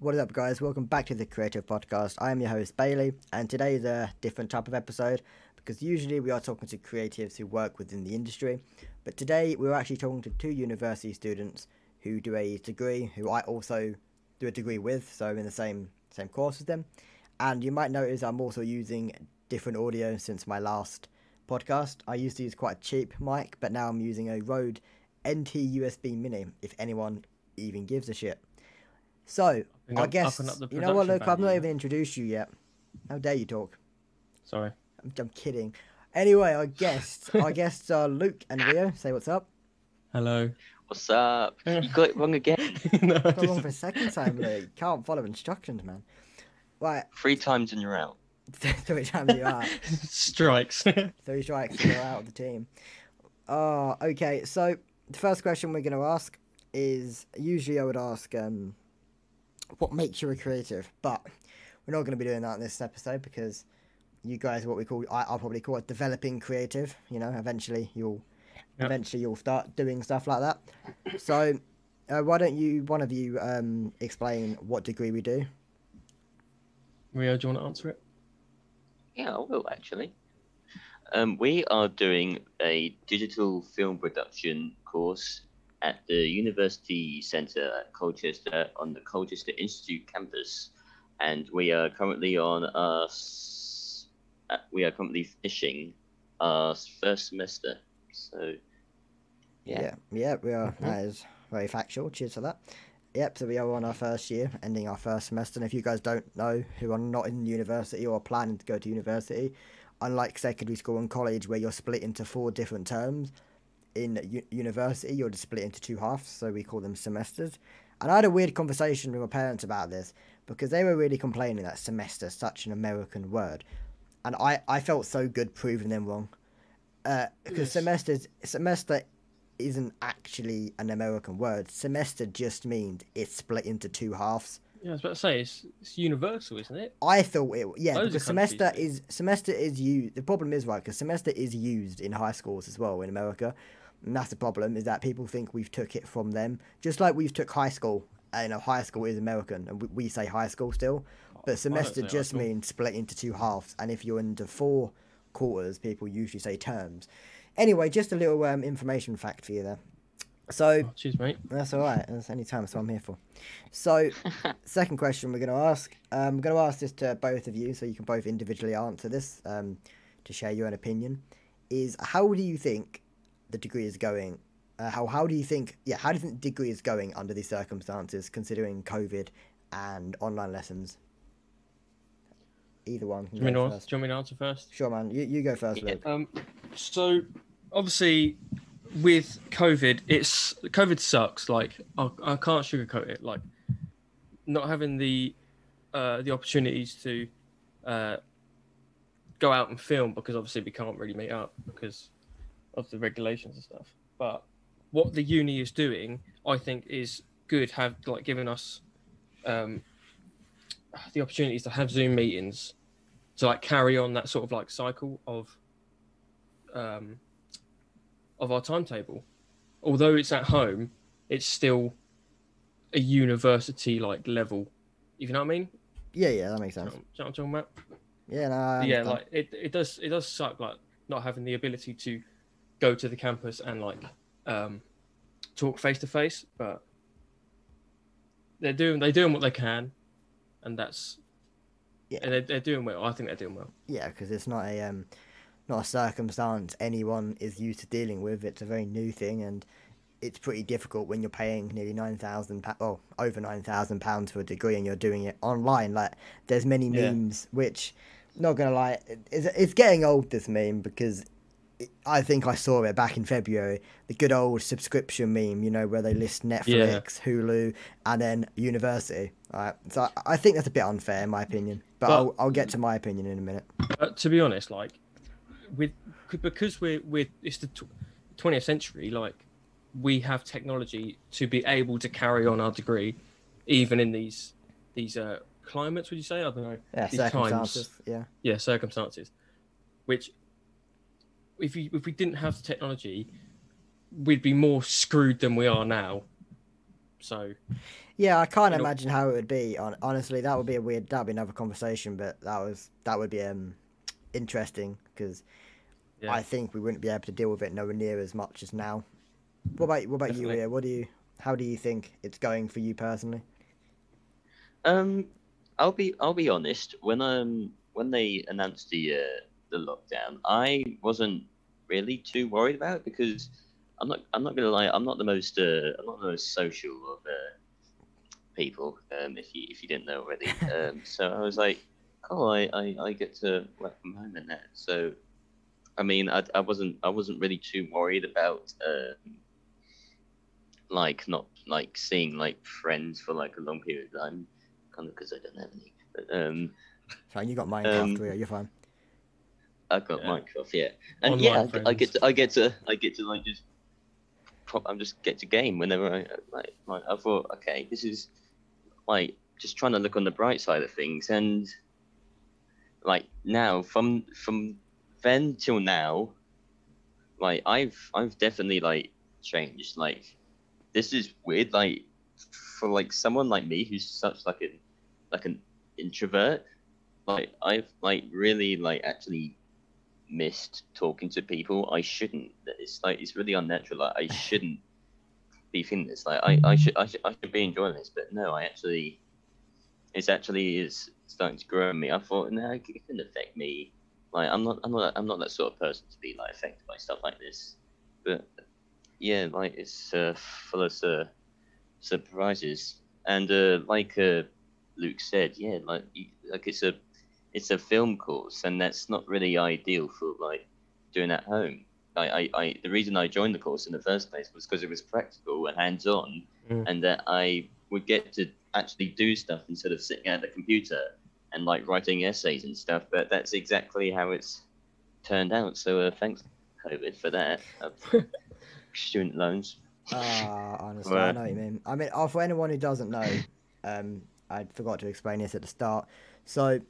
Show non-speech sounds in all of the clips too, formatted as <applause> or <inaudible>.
What is up, guys? Welcome back to the Creative Podcast. I am your host, Bailey, and today is a different type of episode because usually we are talking to creatives who work within the industry, but today we're actually talking to two university students who do a degree, who I also do a degree with, so I'm in the same same course as them. And you might notice I'm also using different audio since my last podcast. I used to use quite a cheap mic, but now I'm using a Rode NT USB Mini. If anyone even gives a shit. So Upping I guess upping up the you know what, production Luke. I've not even introduced you yet. How dare you talk? Sorry. I'm, I'm kidding. Anyway, our guests, <laughs> our guests are Luke and Rio. Say what's up. Hello. What's up? <laughs> You got it wrong again. <laughs> no, I Got wrong didn't. for a second time, Luke. Can't follow instructions, man. Right, Three times and you're out. three times you are. Strikes. Three strikes, and you're out of the team. Oh, okay. So the first question we're going to ask is usually I would ask, um, what makes you a creative? But we're not going to be doing that in this episode because you guys are what we call I, I'll probably call it developing creative. You know, eventually you'll Yep. eventually you'll start doing stuff like that. So uh, why don't you one of you um, explain what degree we do? Rio, do you want to answer it? Yeah, I will actually. Um, we are doing a digital film production course at the University Centre at Colchester on the Colchester Institute campus, and we are currently on our uh, we are currently finishing our first semester. So Yeah, yeah, yeah, we are. Mhm. That is very factual. Cheers for that. Yep, so we are on our first year, ending our first semester. And if you guys don't know who are not in university or planning to go to university, unlike secondary school and college where you're split into four different terms, in u- university you're just split into two halves, so we call them semesters. And I had a weird conversation with my parents about this because they were really complaining that semester is such an American word. And I, I felt so good proving them wrong. Uh, because Yes. semesters semester isn't actually an American word. Semester just means it's split into two halves. Yeah, I was about to say it's, it's universal, isn't it? I thought it, yeah, Loads because semester do. is semester is used. The problem is right because semester is used in high schools as well in America, and that's the problem is that people think we've took it from them, just like we've took high school. Uh, you know, high school is American, and we, we say high school still, but semester just means split into two halves. And if you're into four quarters, people usually say terms. Anyway, just a little um, information fact for you there. So Oh, cheers, mate. that's all right. That's any time, so I'm here for. So, <laughs> second question we're going to ask. Um, I'm going to ask this to both of you, so you can both individually answer this um, to share your own opinion. Is how do you think the degree is going? Uh, how how do you think? Yeah, how do you think the degree is going under these circumstances, considering COVID and online lessons? Either one. Do you, want me to, do you want me to answer first? Sure, man. You, you go first, Yeah. Um, so obviously with COVID, it's COVID sucks. Like I, I can't sugarcoat it. Like not having the uh, the opportunities to uh, go out and film because obviously we can't really meet up because of the regulations and stuff. But what the uni is doing, I think, is good. Have like given us um, the opportunities to have Zoom meetings to like carry on that sort of like cycle of um, of our timetable. Although it's at home, it's still a university like level. You know what I mean? Yeah, yeah, that makes Do you know sense. what I'm talking about? Yeah, no, yeah, like it, it does it does suck like not having the ability to go to the campus and like um, talk face to face, but they're doing they're doing what they can, and that's Yeah. and they're, they're doing well. I think they're doing well. Yeah, because it's not a um, not a circumstance anyone is used to dealing with. It's a very new thing, and it's pretty difficult when you're paying nearly nine thousand, oh, over nine thousand pounds for a degree, and you're doing it online. Like, there's many Yeah. memes which, not gonna lie, it's, it's getting old. This meme because. I think I saw it back in February. The good old subscription meme, you know, where they list Netflix, Hulu, and then university. Right, so I, think that's a bit unfair, in my opinion. But, But- I'll, I'll get to my opinion in a minute. But to be honest, like with because we're we're it's the twentieth century, like we have technology to be able to carry on our degree, even in these these uh, climates. Would you say? I don't know. Yeah, circumstances. Yeah. Yeah, circumstances. Which, if you if we didn't have the technology, we'd be more screwed than we are now. So Yeah, I can't You know- imagine how it would be. Hon- Honestly, that would be a weird. That would be another conversation, but that was that would be um interesting because yeah, I think we wouldn't be able to deal with it nowhere near as much as now. What about what about you, Definitely. Rio? What do you? How do you think it's going for you personally? Um, I'll be I'll be honest. When um when they announced the uh, the lockdown, I wasn't really too worried about it because I'm not I'm not gonna lie. I'm not the most uh, I'm not the most social of uh, people. Um, if you if you didn't know already. <laughs> Um, so I was like, oh, I, I, I get to work from home and that. So, I mean, I, I wasn't I wasn't really too worried about um, like not like seeing like friends for like a long period of time, kind of because I don't have any. But, um, Fine, you got Minecraft, Um, Rio. You're fine. I've got Yeah. Minecraft, yeah, and Online yeah, I, I get to I get to I get to like just pop. I'm just get to game whenever I like. like I thought, okay, this is like just trying to look on the bright side of things, and like now from from then till now, like I've I've definitely like changed. Like this is weird. Like for like someone like me who's such like an like an introvert, like I've like really like actually missed talking to people. I shouldn't. It's like it's really unnatural. Like I <laughs> shouldn't be feeling this. Like I, I should I should I should be enjoying this, but no, I actually it's actually is starting to grow on me. I thought no, it couldn't affect me. Like I'm not I'm not I'm not that sort of person to be like affected by stuff like this. But yeah, like it's uh, full of uh, surprises. And uh, like uh, Luke said, yeah, like you- like it's a it's a film course, and that's not really ideal for like doing at home. I, I, I the reason I joined the course in the first place was because it was practical and hands on, Mm. and that I would get to actually do stuff instead of sitting at the computer and like writing essays and stuff. But that's exactly how it's turned out. So uh, thanks COVID for that. Uh, <laughs> student loans. Ah, honestly, I know what you mean. I mean, uh, for anyone who doesn't know, um, I forgot to explain this at the start. So,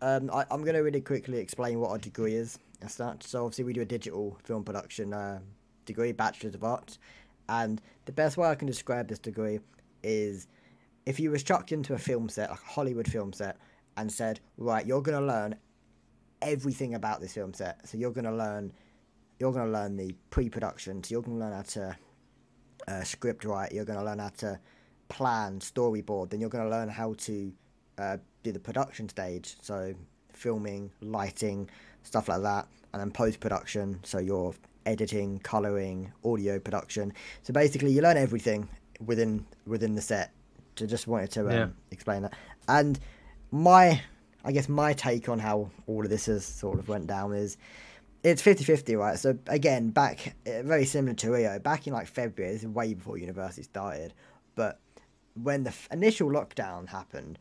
um, I, I'm going to really quickly explain what our degree is. and such. So, obviously, we do a digital film production uh, degree, Bachelor's of Arts. And the best way I can describe this degree is if you was chucked into a film set, like a Hollywood film set, and said, right, you're going to learn everything about this film set. So, you're going to learn. You're going to learn the pre-production. So you're going to learn how to uh, script write. You're going to learn how to plan, storyboard. Then you're going to learn how to uh, do the production stage. So filming, lighting, stuff like that, and then post production. So you're editing, coloring, audio production. So basically, you learn everything within within the set. So just wanted to um, Yeah. explain that. And my, I guess my take on how all of this has sort of went down is it's 50-50 right so again back uh, very similar to rio back in like february this is way before university started but when the f- initial lockdown happened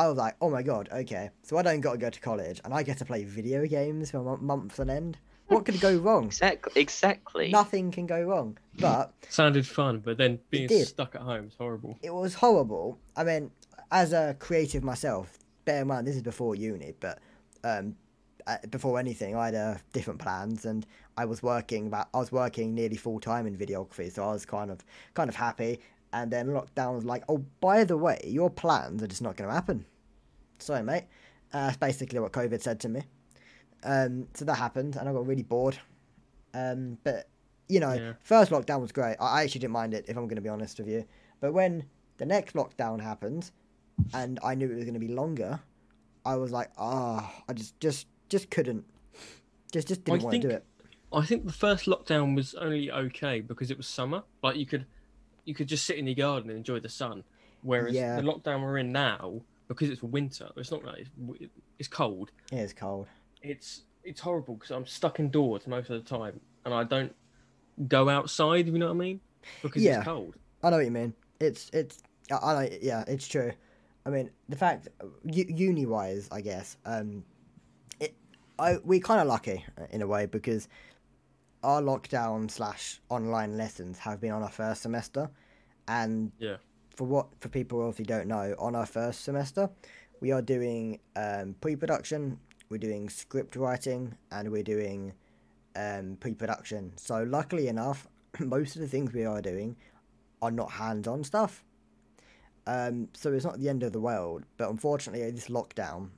i was like oh my god okay so i don't got to go to college and i get to play video games for months on end what could go wrong Exactly. Exactly. nothing can go wrong but <clears throat> sounded fun, but then being stuck at home is horrible. it was horrible. I mean, as a creative myself, bear in mind this is before uni, but um, uh, before anything, I had uh, different plans, and I was working about I was working nearly full time in videography, so I was kind of kind of happy. And then lockdown was like, oh, by the way, your plans are just not going to happen. Sorry, mate. Uh, that's basically what COVID said to me. Um, so that happened, and I got really bored. Um, but you know, Yeah. first lockdown was great. I actually didn't mind it, if I'm going to be honest with you. But when the next lockdown happened, and I knew it was going to be longer, I was like, ah, I just, just, just couldn't, just, just didn't I want to do it. I think the first lockdown was only okay because it was summer. Like you could, you could just sit in your garden and enjoy the sun. Whereas Yeah. the lockdown we're in now, because it's winter, it's not like it's, it's cold. It is cold. It's it's horrible because I'm stuck indoors most of the time, and I don't go outside. You know what I mean? Because Yeah. it's cold. I know what you mean. It's, it's, I, know, yeah, it's true. I mean, the fact, uni wise, I guess, um, it, I we kind of lucky in a way because our lockdown slash online lessons have been on our first semester, and Yeah. For what for people who obviously don't know, on our first semester, we are doing um, pre-production, we're doing script writing, and we're doing um, pre-production. So luckily enough, <clears throat> most of the things we are doing are not hands-on stuff. Um, so it's not the end of the world, but unfortunately, this lockdown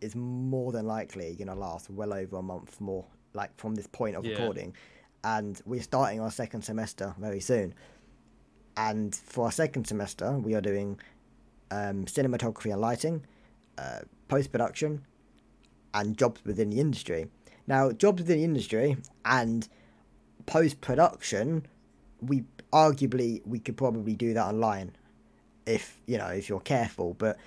is more than likely going to last well over a month more, like from this point of Yeah. recording. And we're starting our second semester very soon. And for our second semester, we are doing um, cinematography and lighting, uh, post production, and jobs within the industry. Now, jobs within the industry and post production, we arguably we could probably do that online, if you know if you're careful. But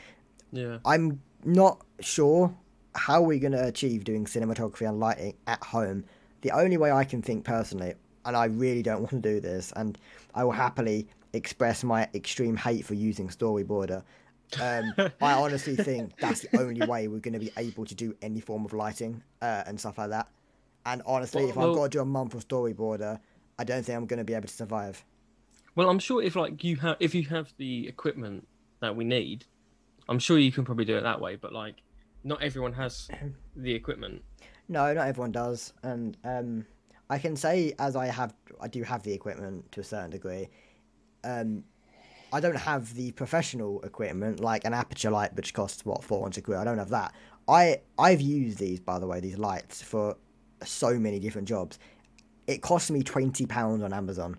Yeah. I'm not sure how we're going to achieve doing cinematography and lighting at home. The only way I can think personally, and I really don't <laughs> want to do this, and I will happily express my extreme hate for using Storyboarder. Um, <laughs> I honestly think that's the only way we're going to be able to do any form of lighting uh, and stuff like that. And honestly, Well- if I've got to do a month of Storyboarder, I don't think I'm going to be able to survive. Well, I'm sure if like you have if you have the equipment that we need, I'm sure you can probably do it that way. But like, not everyone has <clears throat> the equipment. No, not everyone does, and um, I can say as I have, I do have the equipment to a certain degree. Um, I don't have the professional equipment like an Aputure light, which costs what four hundred quid. I don't have that. I I've used these by the way, these lights for so many different jobs. It cost me twenty pounds on Amazon.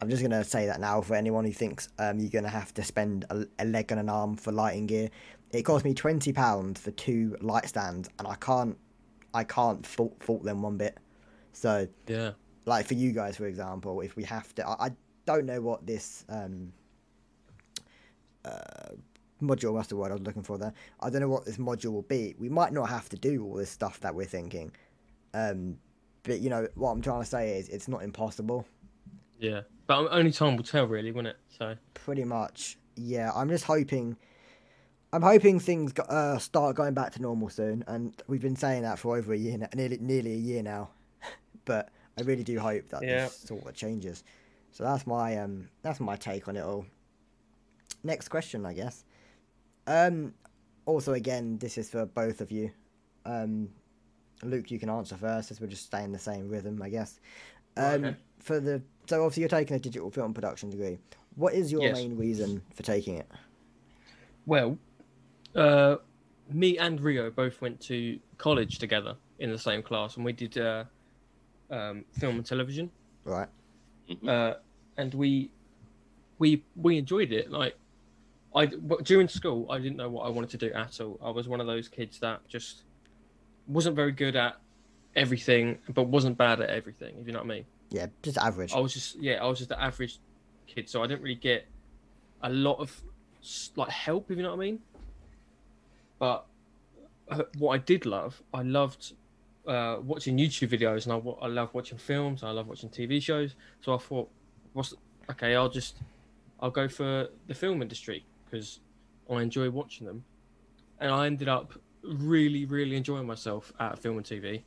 I'm just gonna say that now for anyone who thinks um, you're gonna have to spend a, a leg and an arm for lighting gear. It cost me twenty pounds for two light stands, and I can't I can't fault, fault them one bit. So, Yeah. like for you guys, for example, if we have to, I, I don't know what this um, uh, module. That's the word I was looking for there. I don't know what this module will be. We might not have to do all this stuff that we're thinking. Um, but you know what I'm trying to say is it's not impossible. Yeah. But only time will tell, really, won't it? So. Pretty much, yeah. I'm just hoping. I'm hoping things uh, start going back to normal soon, and we've been saying that for over a year, now, nearly nearly a year now. <laughs> but I really do hope that Yeah. this sort of changes. So that's my um that's my take on it all. Next question, I guess. Um, also again, this is for both of you. Um, Luke, you can answer first, as we're just staying the same rhythm, I guess. Um, Okay. for the so obviously you're taking a digital film production degree. What is your Yes. main reason for taking it? Well, uh, me and Rio both went to college together in the same class, and we did uh, um, film and television. Right. uh, and we we we enjoyed it. Like I during school, I didn't know what I wanted to do at all. I was one of those kids that just wasn't very good at everything, but wasn't bad at everything. If you know what I mean. Yeah, just average. I was just yeah, I was just the average kid, so I didn't really get a lot of like help. If you know what I mean. But uh, what I did love, I loved uh, watching YouTube videos, and I, I love watching films. I love watching TV shows. So I thought, what's okay? I'll just I'll go for the film industry because I enjoy watching them, and I ended up really, really enjoying myself at film and TV,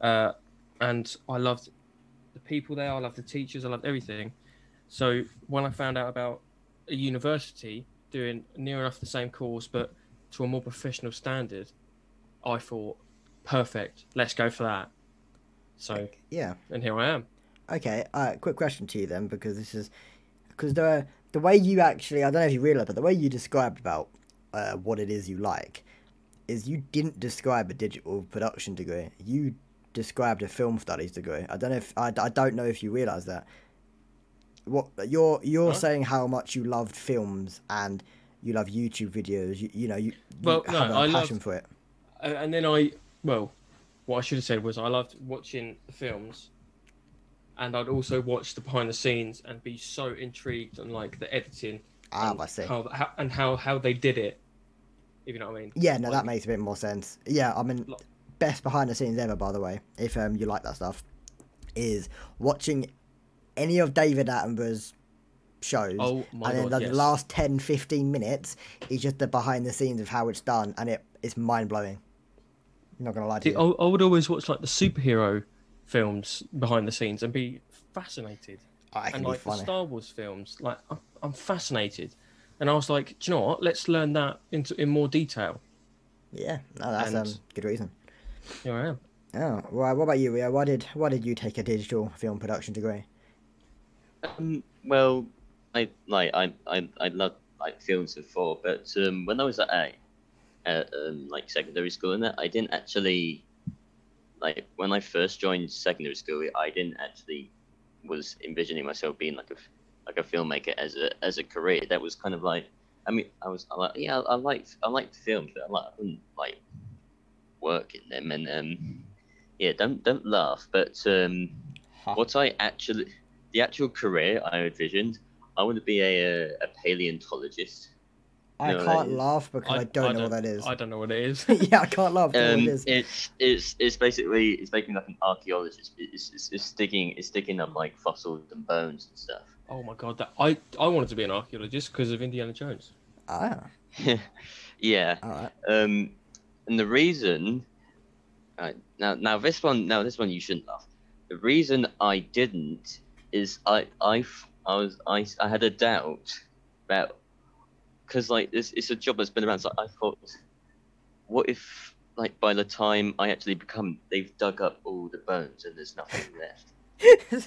uh, and I loved the people there. I loved the teachers. I loved everything. So when I found out about a university doing near enough the same course but to a more professional standard, I thought, perfect. Let's go for that. So Yeah. and here I am. Okay. Uh, quick question to you then, because this is because the the way you actually I don't know if you realize, but the way you described about uh, what it is you like is you didn't describe a digital production degree. You described a film studies degree. I don't know if I, I don't know if you realize that. What you're you're Huh? saying how much you loved films and you love YouTube videos. You, you know you, you Well, no, have a I passion loved- for it. And then I, well, what I should have said was I loved watching the films, and I'd also watch the behind the scenes and be so intrigued on like the editing Ah, and I see. how, how and how how they did it. If you know what I mean. Yeah, no, that makes a bit more sense. Yeah, I mean, Like- best behind the scenes ever, by the way, if um you like that stuff, is watching any of David Attenborough's shows. Oh my and then god! the yes. last 10, 15 minutes is just the behind the scenes of how it's done, and it it's mind blowing. Not gonna lie to See, you. I, I would always watch like the superhero films behind the scenes and be fascinated. Oh, it can and be like the. Star Wars films, like I'm, I'm fascinated. And I was like, do you know what? Let's learn that into in more detail. Yeah, no, that's and- um good reason. Here I am. Oh, well, what about you, Rio? Why did why did you take a digital film production degree? Um, well, I like I I I love like films before, but um, when I was at a, at um, like secondary school and that, I didn't actually like when I first joined secondary school, I didn't actually was envisioning myself being like a like a filmmaker as a as a career. That was kind of like I mean I was I like yeah I liked I liked films, but I, like, I wouldn't like work in them and um yeah don't don't laugh, but um Ha. what I actually the actual career I envisioned I want to be a a, a paleontologist. I No, that can't laugh because I, don't know what that is. I don't know what it is. <laughs> <laughs> yeah, I can't laugh. I don't know Um, what it is. it's it's it's basically it's making like an archaeologist. It's, it's, it's sticking it's sticking up like fossils and bones and stuff. oh my god, that I I wanted to be an archaeologist because of Indiana Jones. Ah, <laughs> yeah. all right. Um, and the reason, uh, now now this one now this one you shouldn't laugh. The reason I didn't is I, I, I was I I had a doubt about because like this it's a job that's been around. So I thought, what if like by the time I actually become, they've dug up all the bones and there's nothing left.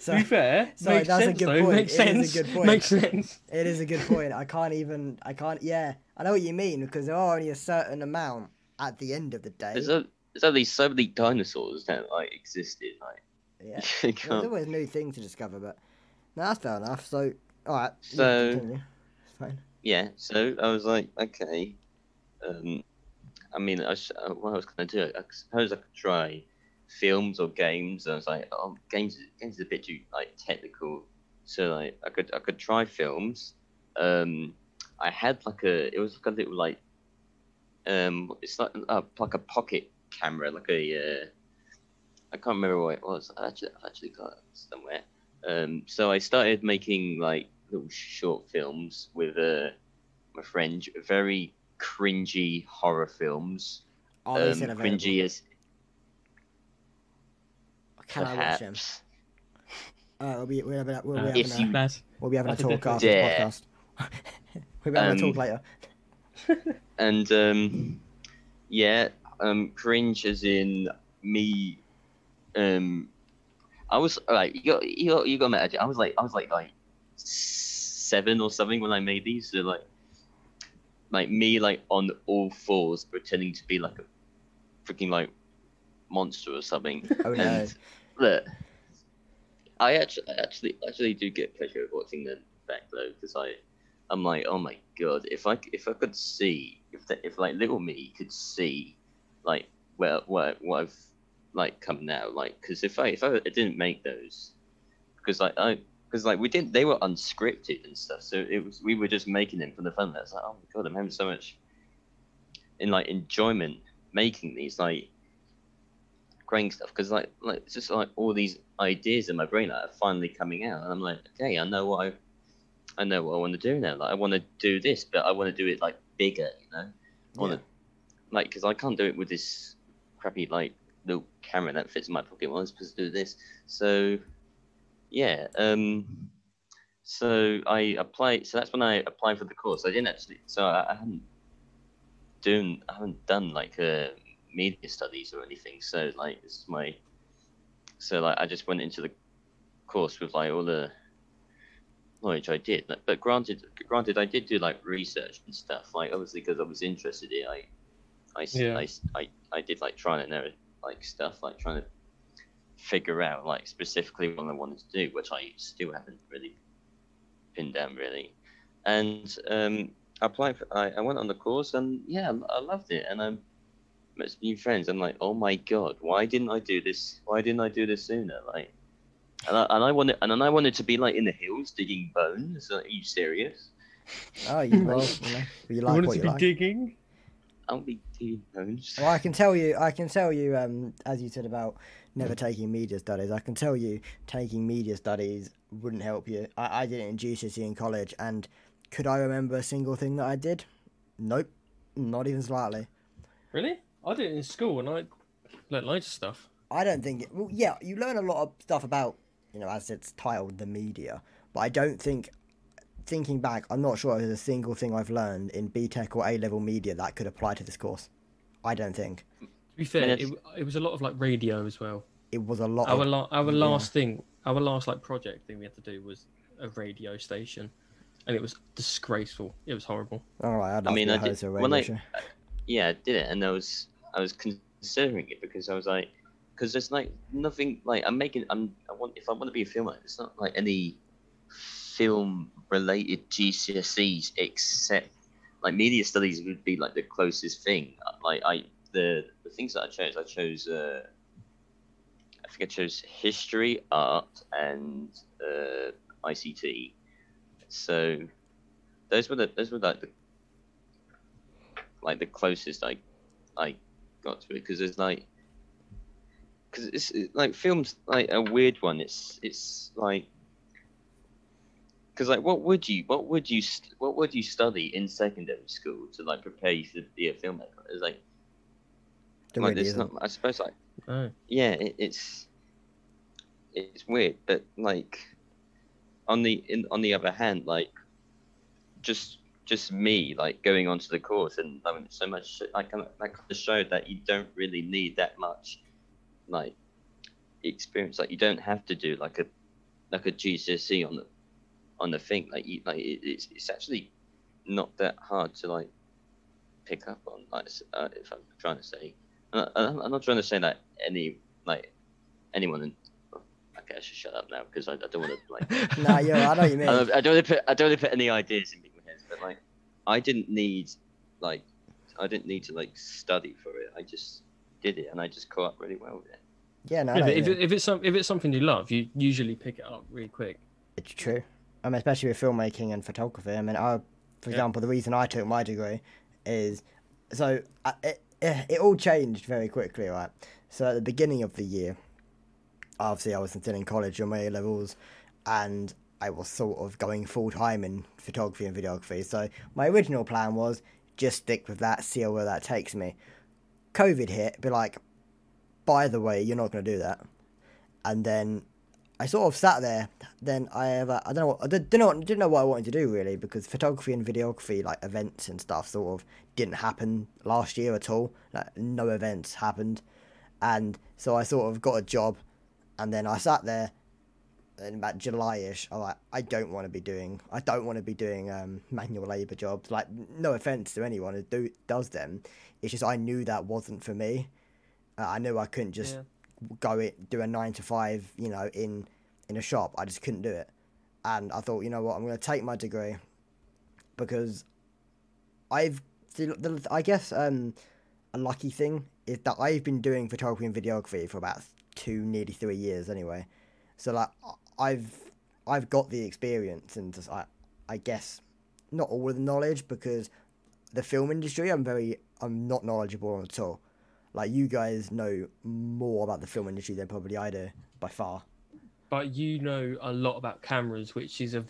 so <laughs> to be fair, sorry, makes that's a sense good though. point. Makes It is sense. a good <laughs> point. Makes sense. it is a good point. I can't even. I can't. Yeah, I know what you mean because there are only a certain amount at the end of the day. There's a there's only so many dinosaurs that like existed. Like yeah. <laughs> There's always new things to discover, but no, that's fair enough. So, all right. So- continue. It's fine. yeah, so I was like, okay. Um, I mean, I s- uh, what I was gonna do, I suppose I could try films or games. I was like, oh, games, games is a bit too like technical, so like I could I could try films. Um, I had like a, it was like a little like, um, it's like uh, like a pocket camera, like a, uh, I can't remember what it was. I actually I actually got it somewhere. Um, so I started making like little short films with uh, my friend, very cringy horror films. Are um, still cringy as Can I watch them? Uh, we'll be we'll, have, we'll, Uh, be if having you- a, Bad. <laughs> we'll be having a talk after Yeah. the podcast. we'll be having a Um, talk later. and um, yeah, um, cringe as in me. Um, I was like, you got you got you got to. I was like, I was like like seven or something when I made these. So like, like me like on all fours pretending to be like a freaking like monster or something. <laughs> Oh no. And look, I actually, I actually, actually do get pleasure of watching them back though, because I, I'm like, oh my god, if I, if I could see, if the, if like little me could see, like where, where, what I've like come now, like, because if I, if I didn't make those, because like I, because like we didn't, they were unscripted and stuff, so it was, we were just making them for the fun. That's like, oh my god, I'm having so much, in like enjoyment making these, like creating stuff. Because like like it's just like all these ideas in my brain that are finally coming out and I'm like okay I know what I I know what I want to do now. Like I want to do this but I want to do it like bigger you know? I want to like because I can't do it with this crappy like little camera that fits in my pocket well I'm supposed to do this. So yeah um so I applied so that's when I applied for the course I didn't actually so I, I hadn't doing I haven't done like a media studies or anything. So like this is my so like I just went into the course with like all the knowledge I did. Like, But granted, granted, I did do like research and stuff. Like obviously because I was interested in, I, I, Yeah. I did like trying and error like stuff, like trying to figure out like specifically what I wanted to do, which I still haven't really pinned down really. And um, I applied. For, I, I went on the course and yeah, I loved it. And I met some new friends. I'm like, oh my god, why didn't I do this? Why didn't I do this sooner? Like, and I, and I wanted and then I wanted to be like in the hills digging bones. Are you serious? Oh, you, <laughs> well, you know, you You like wanted what to you be like. digging. I'll be digging bones. Well, I can tell you, I can tell you, um, as you said about never taking media studies, I can tell you taking media studies wouldn't help you. I, I did it in GCSE in college, and could I remember a single thing that I did? Nope, not even slightly. Really? I did it in school and I learned loads of stuff. I don't think. It, well, yeah, you learn a lot of stuff about, you know, as it's titled, the media, but I don't think. Thinking back, I'm not sure if there's a single thing I've learned in BTEC or A level media that could apply to this course. I don't think be fair, it, it was a lot of like radio as well. it was a lot. Our Of, la- our yeah. last thing, our last like project thing we had to do was a radio station. and it was disgraceful. It was horrible. All right, I'd love I mean, I be a did, host when I, show. <laughs> yeah, I did it, and I was I was considering it because I was like, because there's like nothing like I'm making. I'm I want if I want to be a filmmaker, it's not like any film related GCSEs except like media studies would be like the closest thing. Like I the the things that I chose, I chose. Uh, I think I chose history, art, and uh, ICT. So those were the those were like the like the closest I I got to it because there's like because it's it- like films like a weird one. It's it's like because like what would you what would you what would you study in secondary school to like prepare you to be a filmmaker? It's like There like really it's isn't. not. I suppose like No. yeah, it, it's it's weird, but like on the in on the other hand, like just just me like going onto the course and learning so much, like that kind of showed that you don't really need that much like experience. Like you don't have to do like a like a GCSE on the on the thing. Like you like it, it's it's actually not that hard to like pick up on. Like uh, if I'm trying to say. I'm I'm not trying to say that any like anyone. In, okay, I should shut up now because I, I don't want to like. <laughs> Nah, yeah, I know what you mean. I don't, I don't want to put I don't want to put any ideas in people's heads, but like I didn't need like I didn't need to like study for it. I just did it and I just caught up really well with it. yeah, no, Yeah, but if, it, if it's some, if it's something you love, you usually pick it up really quick. It's true. I mean, especially with filmmaking and photography. I mean, I, for Yeah. example, the reason I took my degree is so I, it, it it all changed very quickly, right? So at the beginning of the year, obviously I was still in college on my A levels, and I was sort of going full time in photography and videography. So my original plan was just stick with that, see where that takes me. COVID hit, be like, by the way, you're not going to do that, and then I sort of sat there. Then I have a, I don't know what I didn't know didn't know what I wanted to do really because photography and videography like events and stuff sort of didn't happen last year at all. Like no events happened, and so I sort of got a job, and then I sat there. In about July-ish, I'm like, I don't want to be doing, I don't want to be doing um, manual labour jobs. Like, no offense to anyone who do does them, it's just I knew that wasn't for me. Uh, I knew I couldn't just go it do a nine to five you know in in a shop. I just couldn't do it. And i thought you know what i'm going to take my degree because i've the, the, i guess um a lucky thing is that i've been doing photography and videography for about two nearly three years anyway. So like i've i've got the experience and just, i i guess not all of the knowledge because the film industry i'm very i'm not knowledgeable at all like you guys know more about the film industry than probably I do by far. But you know a lot about cameras, which is a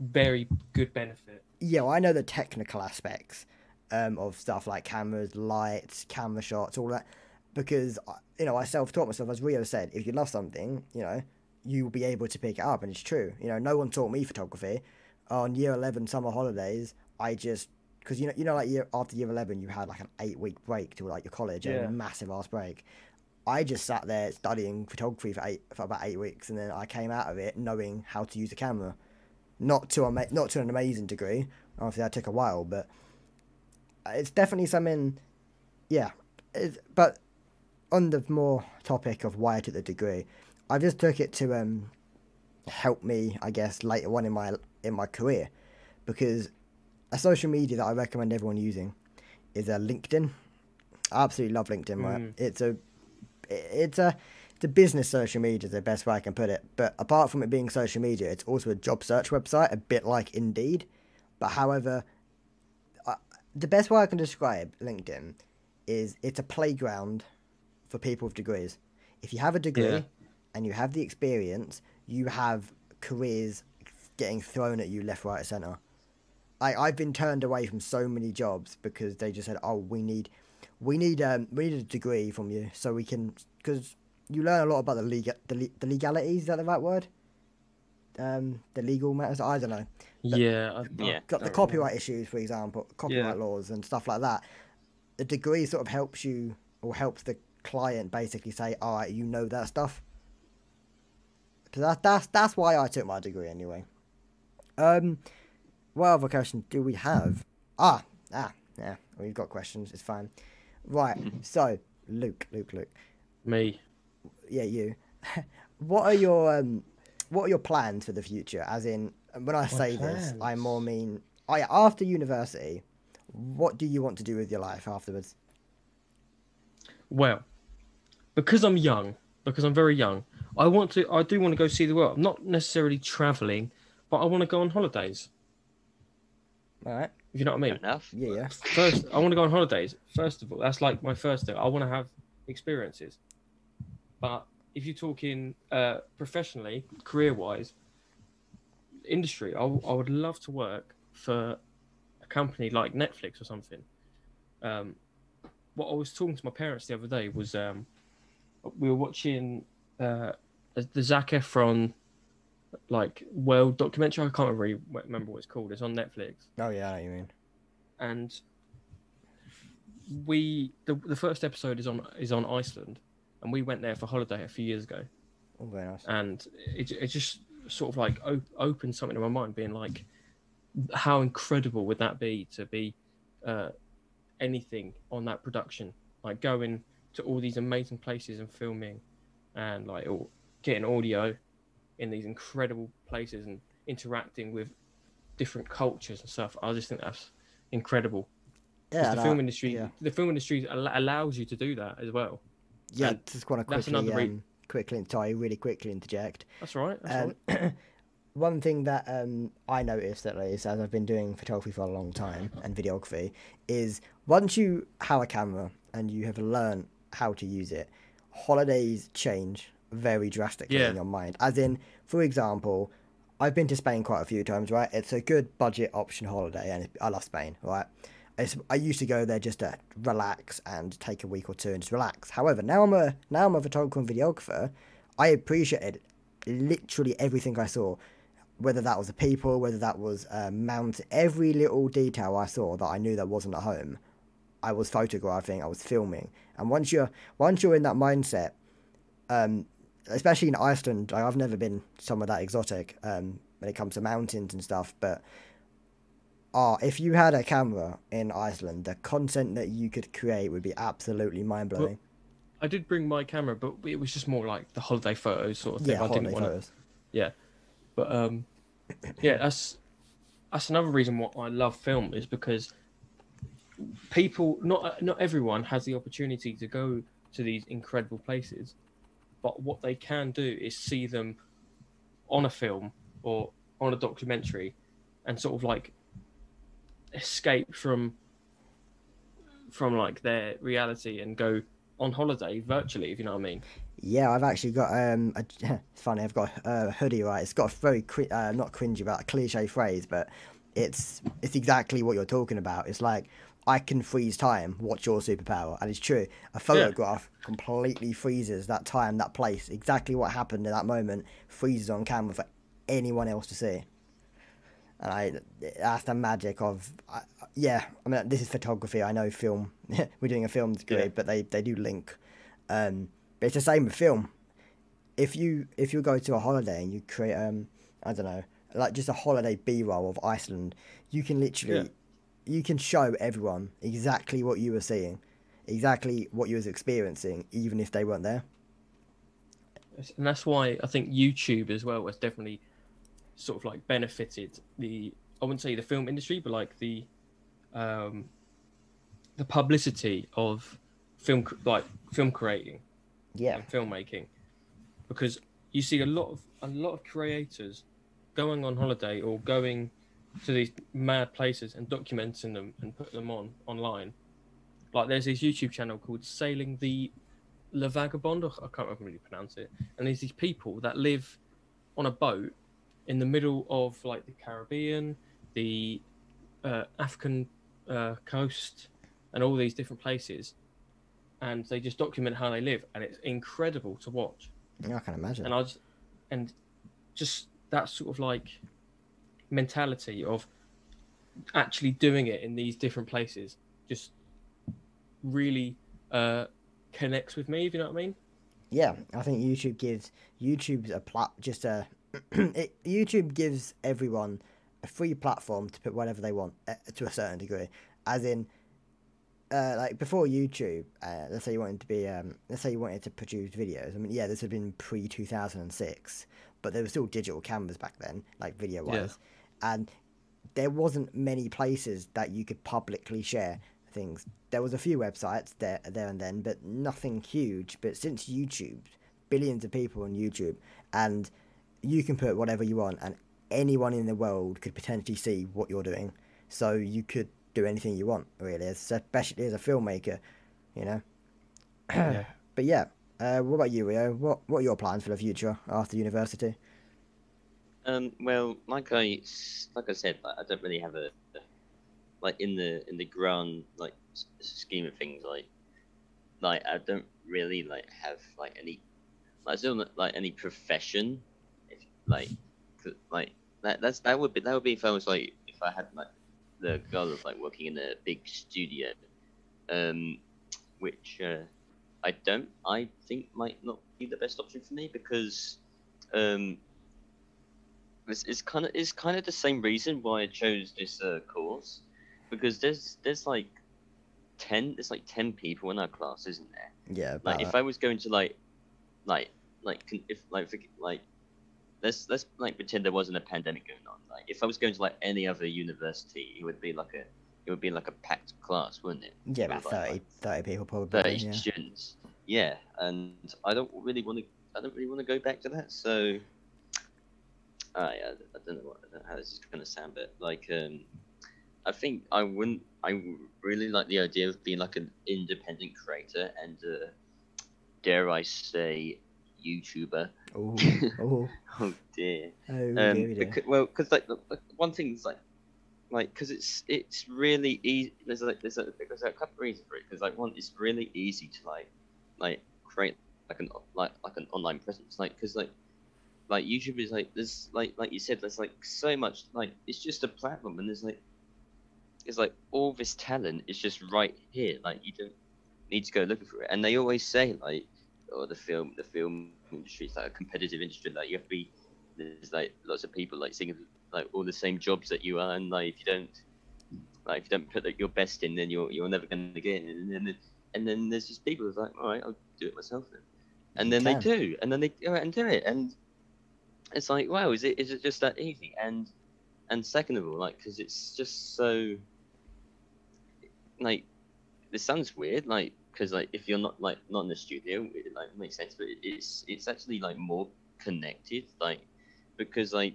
very good benefit. Yeah, well, I know the technical aspects um, of stuff like cameras, lights, camera shots, all that. Because you know, I self-taught myself. As Rio said, if you love something, you know, you'll be able to pick it up, and it's true. You know, no one taught me photography. On year eleven summer holidays, I just because you know, you know, like year after year eleven, you had like an eight-week break to like your college, and a massive ass break. I just sat there studying photography for eight for about eight weeks, and then I came out of it knowing how to use a camera. Not to a ma- not to an amazing degree. Obviously, that took a while, but it's definitely something. Yeah, it's, but on the more topic of why I took the degree, I just took it to um help me, I guess, later on in my in my career, because a social media that I recommend everyone using is a LinkedIn. I absolutely love LinkedIn. Right, Mm. it's a it's a it's a business social media the best way I can put it. But apart from it being social media, it's also a job search website, a bit like Indeed. But however, uh, the best way I can describe LinkedIn is it's a playground for people with degrees. If you have a degree Yeah. and you have the experience, you have careers getting thrown at you left, right, centre. I I've been turned away from so many jobs because they just said, "Oh, we need, we need um we need a degree from you so we can because you learn a lot about the legal the, the legalities. Is that the right word? Um, the legal matters. I don't know. Yeah. I, Yeah. Got the don't copyright issues, for example, copyright Yeah. laws and stuff like that. The degree sort of helps you or helps the client basically say, "All right, you know that stuff." So that, that's that's why I took my degree anyway. Um, what other questions do we have? Ah, ah, yeah, we've got questions. It's fine. Right. <laughs> So, Luke, Luke, Luke. Me. Yeah, you. <laughs> what are your um, what are your plans for the future? As in, when I say this, I more mean, oh yeah, after university, what do you want to do with your life afterwards? Well, because I'm young, because I'm very young, I want to. I do want to go see the world. I'm not necessarily traveling, but I want to go on holidays. All right. If you know what I Fair mean. enough. Yeah, yeah. First, I want to go on holidays. First of all, that's like my first thing. I want to have experiences. But if you're talking uh, professionally, career-wise, industry, I, w- I would love to work for a company like Netflix or something. Um, what I was talking to my parents the other day was um, we were watching uh, the Zac Efron like world documentary. I can't really remember what it's called. It's on Netflix Oh yeah, I know you mean. and we the, the first episode is on is on Iceland, and we went there for holiday a few years ago, Oh, very nice. and it it just sort of like op- opened something in my mind, being like, how incredible would that be to be uh, anything on that production, like going to all these amazing places and filming, and like or getting audio in these incredible places and interacting with different cultures and stuff. I just think that's incredible. Yeah, the film industry, yeah. the film industry al- allows you to do that as well. Yeah, and just want to that's quickly, another um, quickly, sorry, really quickly interject. That's right. That's right. Um, <clears throat> one thing that um, I noticed at least, as I've been doing photography for a long time and videography, is once you have a camera and you have learned how to use it, holidays change very drastically Yeah. in your mind. As in, for example, I've been to Spain quite a few times, right? It's a good budget option holiday, and I love Spain, right? It's, I used to go there just to relax and take a week or two and just relax. However, now I'm a now I'm a photographer and videographer. I appreciated literally everything I saw, whether that was the people, whether that was uh, mount, every little detail I saw that I knew that wasn't at home. I was photographing, I was filming, and once you're once you're in that mindset, um, especially in Iceland, like, I've never been somewhere that exotic um, when it comes to mountains and stuff, but ah, if you had a camera in Iceland, the content that you could create would be absolutely mind blowing. I did bring my camera, but it was just more like the holiday photos sort of thing. Yeah, I didn't holiday to. photos. Yeah, but um, yeah, that's that's another reason why I love film is because people, not not everyone has the opportunity to go to these incredible places, but what they can do is see them on a film or on a documentary, and sort of like escape from from like their reality and go on holiday virtually, if you know what I mean. Yeah, I've actually got um. A, <laughs> funny. I've got a hoodie. Right, it's got a very uh, not cringy, but a cliche phrase, but it's it's exactly what you're talking about. It's like I can freeze time. What's your superpower? And it's true. A photograph completely freezes that time, that place, exactly what happened in that moment, freezes on camera for anyone else to see. And I, that's the magic of, I yeah. I mean, this is photography. I know film. <laughs> We're doing a film degree, Yeah. but they they do link. Um, but it's the same with film. If you if you go to a holiday and you create um I don't know like just a holiday B roll of Iceland, you can literally Yeah. You can show everyone exactly what you were seeing, exactly what you was experiencing, even if they weren't there. and that's why I think YouTube as well has definitely sort of like benefited the I wouldn't say the film industry, but like the um, the publicity of film like film creating Yeah, and filmmaking, because you see a lot of a lot of creators going on holiday or going to these mad places and documenting them and putting them on online. Like there's this YouTube channel called Sailing the Le Vagabond, or I can't really pronounce it. And there's these people that live on a boat in the middle of like the Caribbean, the uh, African uh, coast, and all these different places. And they just document how they live, and it's incredible to watch. Yeah, I can imagine. And I just, and just that sort of like mentality of actually doing it in these different places just really uh, connects with me. If you know what I mean? Yeah, I think YouTube gives YouTube's a plat just a <clears throat> it, YouTube gives everyone a free platform to put whatever they want uh, to a certain degree. As in, uh, like before YouTube, uh, let's say you wanted to be, um, let's say you wanted to produce videos. I mean, yeah, this had been pre two thousand and six, but there were still digital cameras back then, like video wise, and there wasn't many places that you could publicly share things. There was a few websites there, there and then, but nothing huge. But since YouTube, billions of people on YouTube, and you can put whatever you want, and anyone in the world could potentially see what you're doing. So you could do anything you want, really, especially as a filmmaker, you know. Yeah. <clears throat> but yeah, uh, what about you, Rio? What What are your plans for the future after university? Um, well, like I like I said, like, I don't really have a like in the in the grand like s- scheme of things, like like I don't really like have like any like I don't like any profession, if like like that that's that would be that would be if I was like if I had like the goal of like working in a big studio, um, which uh, I don't I think might not be the best option for me because um it's, it's kind of it's kind of the same reason why I chose this uh, course, because there's there's like ten there's like ten people in our class, isn't there? Yeah, Like if that. I was going to like, like like if like forg- like, let's let's like pretend there wasn't a pandemic going on. Like if I was going to like any other university, it would be like a it would be like a packed class, wouldn't it? yeah, about like, 30, like 30 people probably. thirty yeah. students. Yeah, and I don't really want to. I don't really want to go back to that. So, I I, I don't know what I don't know how this is going to sound, but like um, I think I wouldn't. I really like the idea of being like an independent creator and uh, dare I say, YouTuber. Ooh, <laughs> Oh dear. oh, Um, dear, dear. becau- well, because like the, the one thing is like, like because it's it's really easy. There's like there's a there's a couple of reasons for it. Because like one, it's really easy to like like create like an like like an online presence. Like because like like YouTube is like there's like like you said there's like so much like it's just a platform and there's like it's like all this talent is just right here. Like you don't need to go looking for it. And they always say like, oh the film the film industry is like a competitive industry. Like you have to be there's like lots of people like singing like all the same jobs that you are, and like if you don't like if you don't put like, your best in, then you're you're never gonna get in. And then and then there's just people who's like, all right, I'll do it myself then, and then they do, and then they go out and do it, and it's like, wow, is it is it just that easy? And and second of all, like, because it's just so like this sounds weird, like because like if you're not like not in the studio, it like makes sense, but it's it's actually like more connected, like because like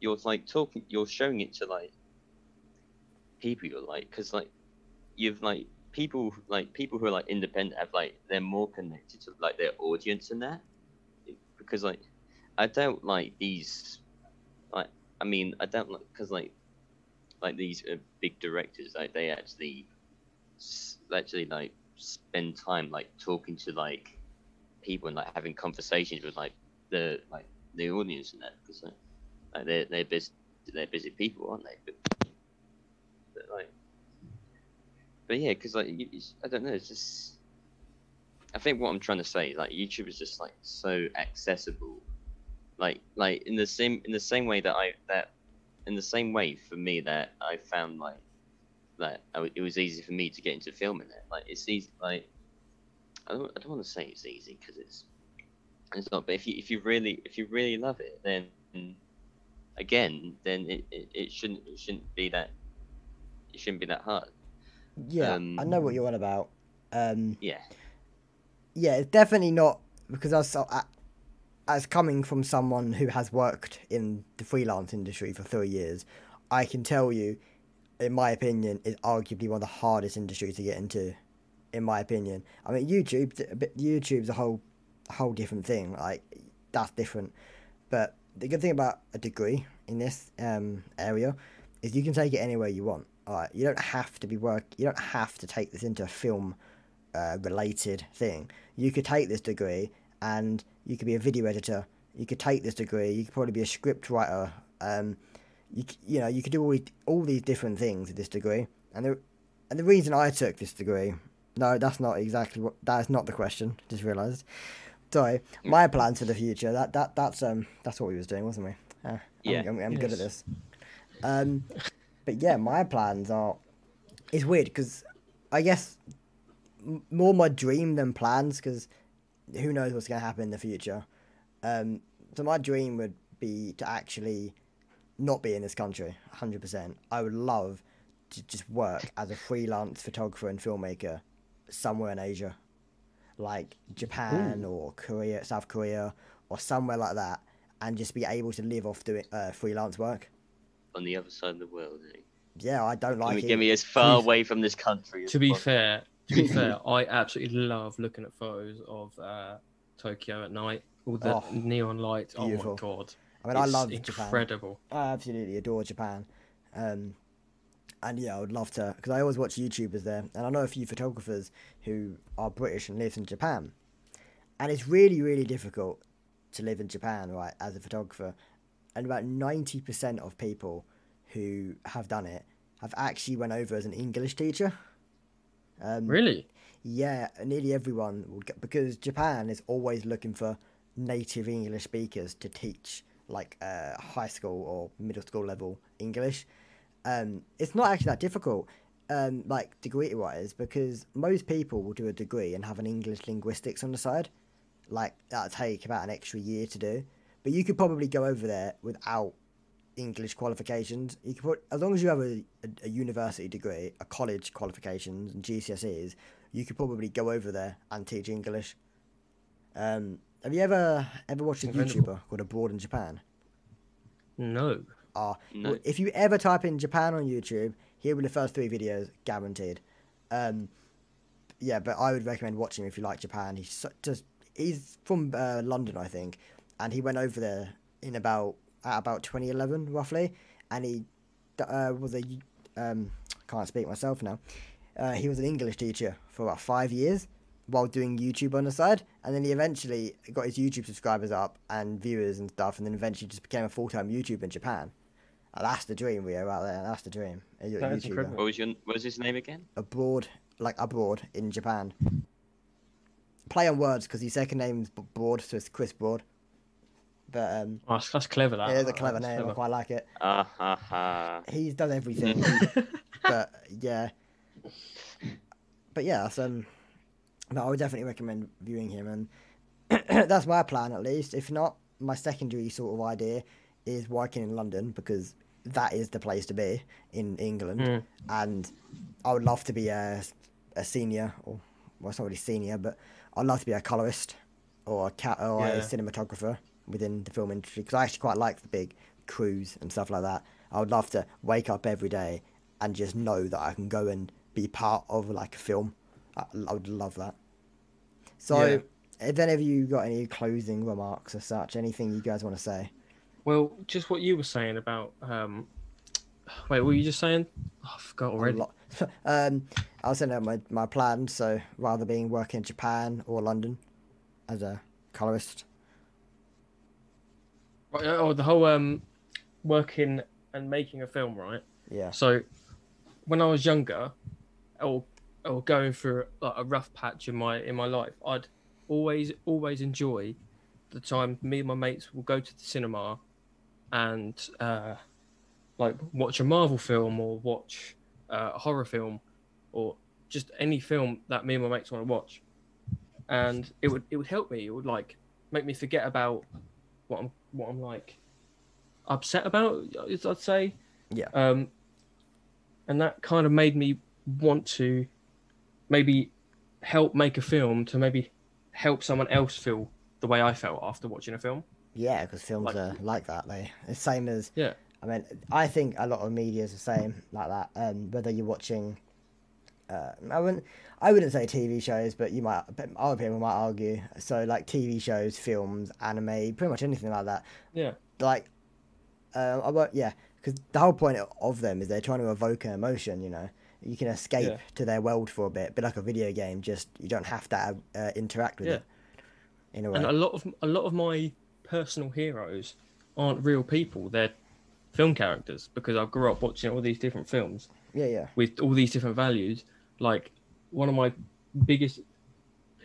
you're like talking, you're showing it to like people you're like, because like you've like people like people who are like independent have like they're more connected to like their audience and that because like I don't like these like I mean I don't like because like like these big directors like they actually actually like spend time like talking to like people and like having conversations with like the like the audience and that because like, like they're they're busy they're busy people aren't they? But, but like but yeah because like you, it's- I don't know it's just I think what I'm trying to say is like YouTube is just like so accessible like like in the same in the same way that I that in the same way for me that I found like that I it was easy for me to get into filming it. Like it's easy. Like I don't I don't want to say it's easy because it's it's not. But if you if you really if you really love it, then again, then it, it, it shouldn't it shouldn't be that it shouldn't be that hard. yeah, I um, know what you're on about. Um, Yeah. yeah, it's definitely not because as uh, as coming from someone who has worked in the freelance industry for three years, I can tell you, in my opinion, is arguably one of the hardest industries to get into. In my opinion, I mean YouTube, YouTube's a whole, whole different thing. Like that's different, but the good thing about a degree in this um, area is you can take it anywhere you want. All right, you don't have to be work. You don't have to take this into a film uh, related thing. You could take this degree and you could be a video editor. You could take this degree. You could probably be a script writer. Um, you you know you could do all these, all these different things with this degree. And the and the reason I took this degree, no, that's not exactly what that is not the question. Just realised. Sorry, my plans for the future. That that that's um that's what we was doing, wasn't we? Uh, Yeah. I'm, I'm, I'm good at this. Um, but yeah, my plans are. It's weird because I guess m- more my dream than plans because who knows what's going to happen in the future. Um, so my dream would be to actually not be in this country, hundred percent. I would love to just work as a freelance photographer and filmmaker somewhere in Asia, like Japan or Korea, South Korea, or somewhere like that, and just be able to live off doing uh, freelance work. On the other side of the world. eh? Yeah, I don't like we it. get me as far away from this country as to be possible? fair, to be <laughs> fair, I absolutely love looking at photos of uh, Tokyo at night. All the Oh, neon lights. beautiful. Oh my god! I mean, I It's love Japan. incredible. I absolutely adore Japan. Um, and yeah, I would love to because I always watch YouTubers there, and I know a few photographers who are British and live in Japan, and it's really, really difficult to live in Japan, right, as a photographer. And about ninety percent of people who have done it have actually went over as an English teacher. Um, Really? yeah, nearly everyone will get because Japan is always looking for native English speakers to teach like uh, high school or middle school level English. Um, it's not actually that difficult, um, like degree wise, because most people will do a degree and have an English linguistics on the side. Like that'll take about an extra year to do, but you could probably go over there without English qualifications. You could put as long as you have a, a, a university degree, a college qualifications, and GCSEs, you could probably go over there and teach English. Um, have you ever ever watched a Available. YouTuber called Abroad in Japan? No. Ah, No. well, if you ever type in Japan on YouTube, here will be the first three videos, guaranteed. Um, yeah, but I would recommend watching him if you like Japan. He's so, just he's from uh, London, I think, and he went over there in about at about 2011 roughly, and he uh, was a um, can't speak myself now. Uh, he was an English teacher for about five years while doing YouTube on the side, and then he eventually got his YouTube subscribers up and viewers and stuff, and then eventually just became a full time YouTuber in Japan. And that's the dream, Rio, out there. That's the dream. A That is YouTuber incredible. What was your what was his name again? abroad, like abroad in Japan. Play on words because his second name's B- Broad, so it's Chris Broad. But um, Oh, that's, that's clever. That. it is a clever That's name. I quite like it. Ah ha ha. He's done everything. <laughs> but yeah, but yeah, so, um, no, I would definitely recommend viewing him, and <clears throat> that's my plan at least. If not, my secondary sort of idea is working in London because that is the place to be in England, Mm. and I would love to be a, a senior, or well, it's not really senior, but I'd love to be a colorist or a cat or a cinematographer within the film industry because I actually quite like the big crews and stuff like that. I would love to wake up every day and just know that I can go and be part of like a film. I, I would love that. So, Yeah. if any of you got any closing remarks or such, anything you guys want to say? Well, just what you were saying about. Um, wait, what were you just saying? Oh, I forgot already. <laughs> um, I was out my, my plans. So, rather being working in Japan or London as a colorist. Right, Oh, the whole um, working and making a film, right? Yeah. So, when I was younger, or or going through like a rough patch in my in my life, I'd always always enjoy the time me and my mates will go to the cinema and uh, like watch a Marvel film or watch uh, a horror film or just any film that me and my mates want to watch, and it would it would help me. It would like make me forget about what I'm what I'm like upset about. Is I'd say. Yeah. Um, and that kind of made me want to maybe help make a film to maybe help someone else feel the way I felt after watching a film. Yeah, because films Like- are like that. They the same as Yeah. I mean, I think a lot of media is the same like that. Um, whether you're watching, uh, I wouldn't, I wouldn't say TV shows, but you might, but other people might argue. So like TV shows, films, anime, pretty much anything like that. Yeah. Like, uh, I won't, yeah, because the whole point of them is they're trying to evoke an emotion. You know, you can escape Yeah. to their world for a bit, but like a video game, just you don't have to uh, interact with Yeah. it. In a way. And a lot of a lot of my personal heroes aren't real people; they're film characters because I grew up watching all these different films yeah, yeah. with all these different values. Like one of my biggest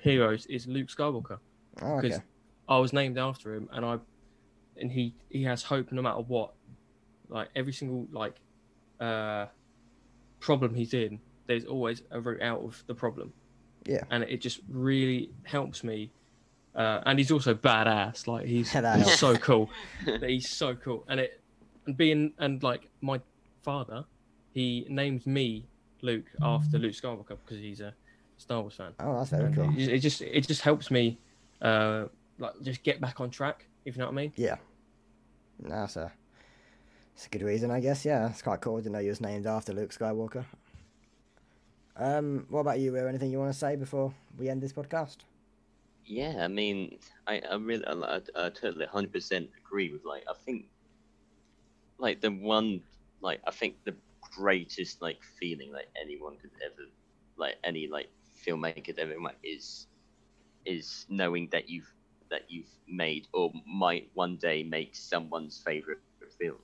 heroes is Luke Skywalker. Oh, because okay. I was named after him, and I, and he he has hope no matter what, Like every single like uh problem he's in, there's always a route out of the problem. Yeah. And it just really helps me. Uh, and he's also badass. Like he's, he's so cool. <laughs> He's so cool. And it and being and like my father, he named me Luke after Luke Skywalker because he's a Star Wars fan. Oh, that's very And cool. it, it just it just helps me uh like just get back on track, if you know what I mean. Yeah. No, That's a, that's a good reason, I guess. Yeah, it's quite cool to know you was named after Luke Skywalker. Um, what about you, Will? Anything you want to say before we end this podcast? Yeah, I mean, I, I really, I, I, I totally 100% agree with, like, I think, like, the one, like, I think the greatest, like, feeling, like, anyone could ever, like, any, like, filmmaker could ever make is, is knowing that you've, that you've made or might one day make someone's favorite film.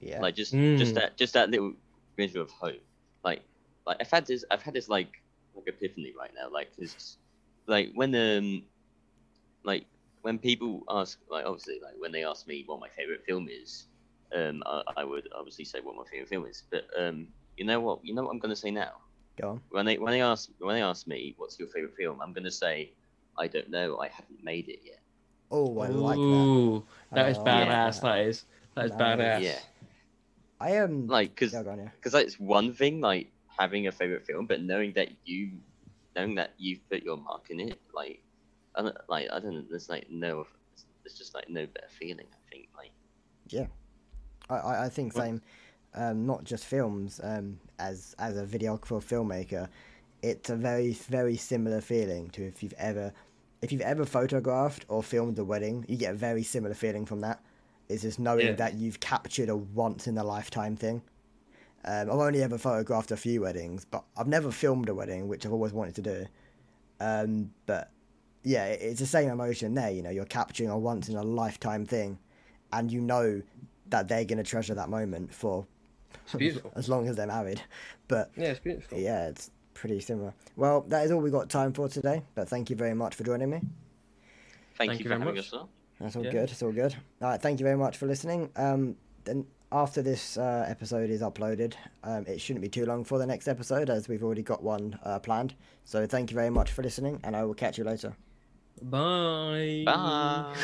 Yeah. Like, just, Mm. just that, just that little measure of hope. Like, like, I've had this, I've had this, like, like, epiphany right now, like, cause like when um like when people ask like obviously like when they ask me what my favorite film is um I, I would obviously say what my favorite film is but um you know what you know what i'm going to say now Go on. when they when they ask when they ask me what's your favorite film i'm going to say i don't know i haven't made it yet Oh, I like that. Ooh, that is badass. yeah. That is that is Nice. badass. yeah I am. like because yeah, yeah. because it's one thing like having a favorite film but knowing that you knowing that you've put your mark in it like I don't, like I don't know there's like no there's just like no better feeling I think like I, I, I think same. Um, not just films. Um, as as a videographer filmmaker, it's a very very similar feeling to if you've ever if you've ever photographed or filmed a wedding. You get a very similar feeling from that. It's just knowing Yeah. that you've captured a once in a lifetime thing. Um, I've only ever photographed a few weddings, but I've never filmed a wedding, which I've always wanted to do. Um, but yeah, it's the same emotion there. You know, you're capturing a once in a lifetime thing, and you know that they're gonna treasure that moment for <laughs> as long as they're married. But Yeah, it's beautiful. yeah, it's pretty similar. Well, that is all we got time for today. But thank you very much for joining me. thank, Thank you you for very much. us That's all Yeah. good. It's all good. All right, thank you very much for listening. Um, then after this uh, episode is uploaded, um, it shouldn't be too long for the next episode, as we've already got one uh, planned. So thank you very much for listening, and I will catch you later. Bye. bye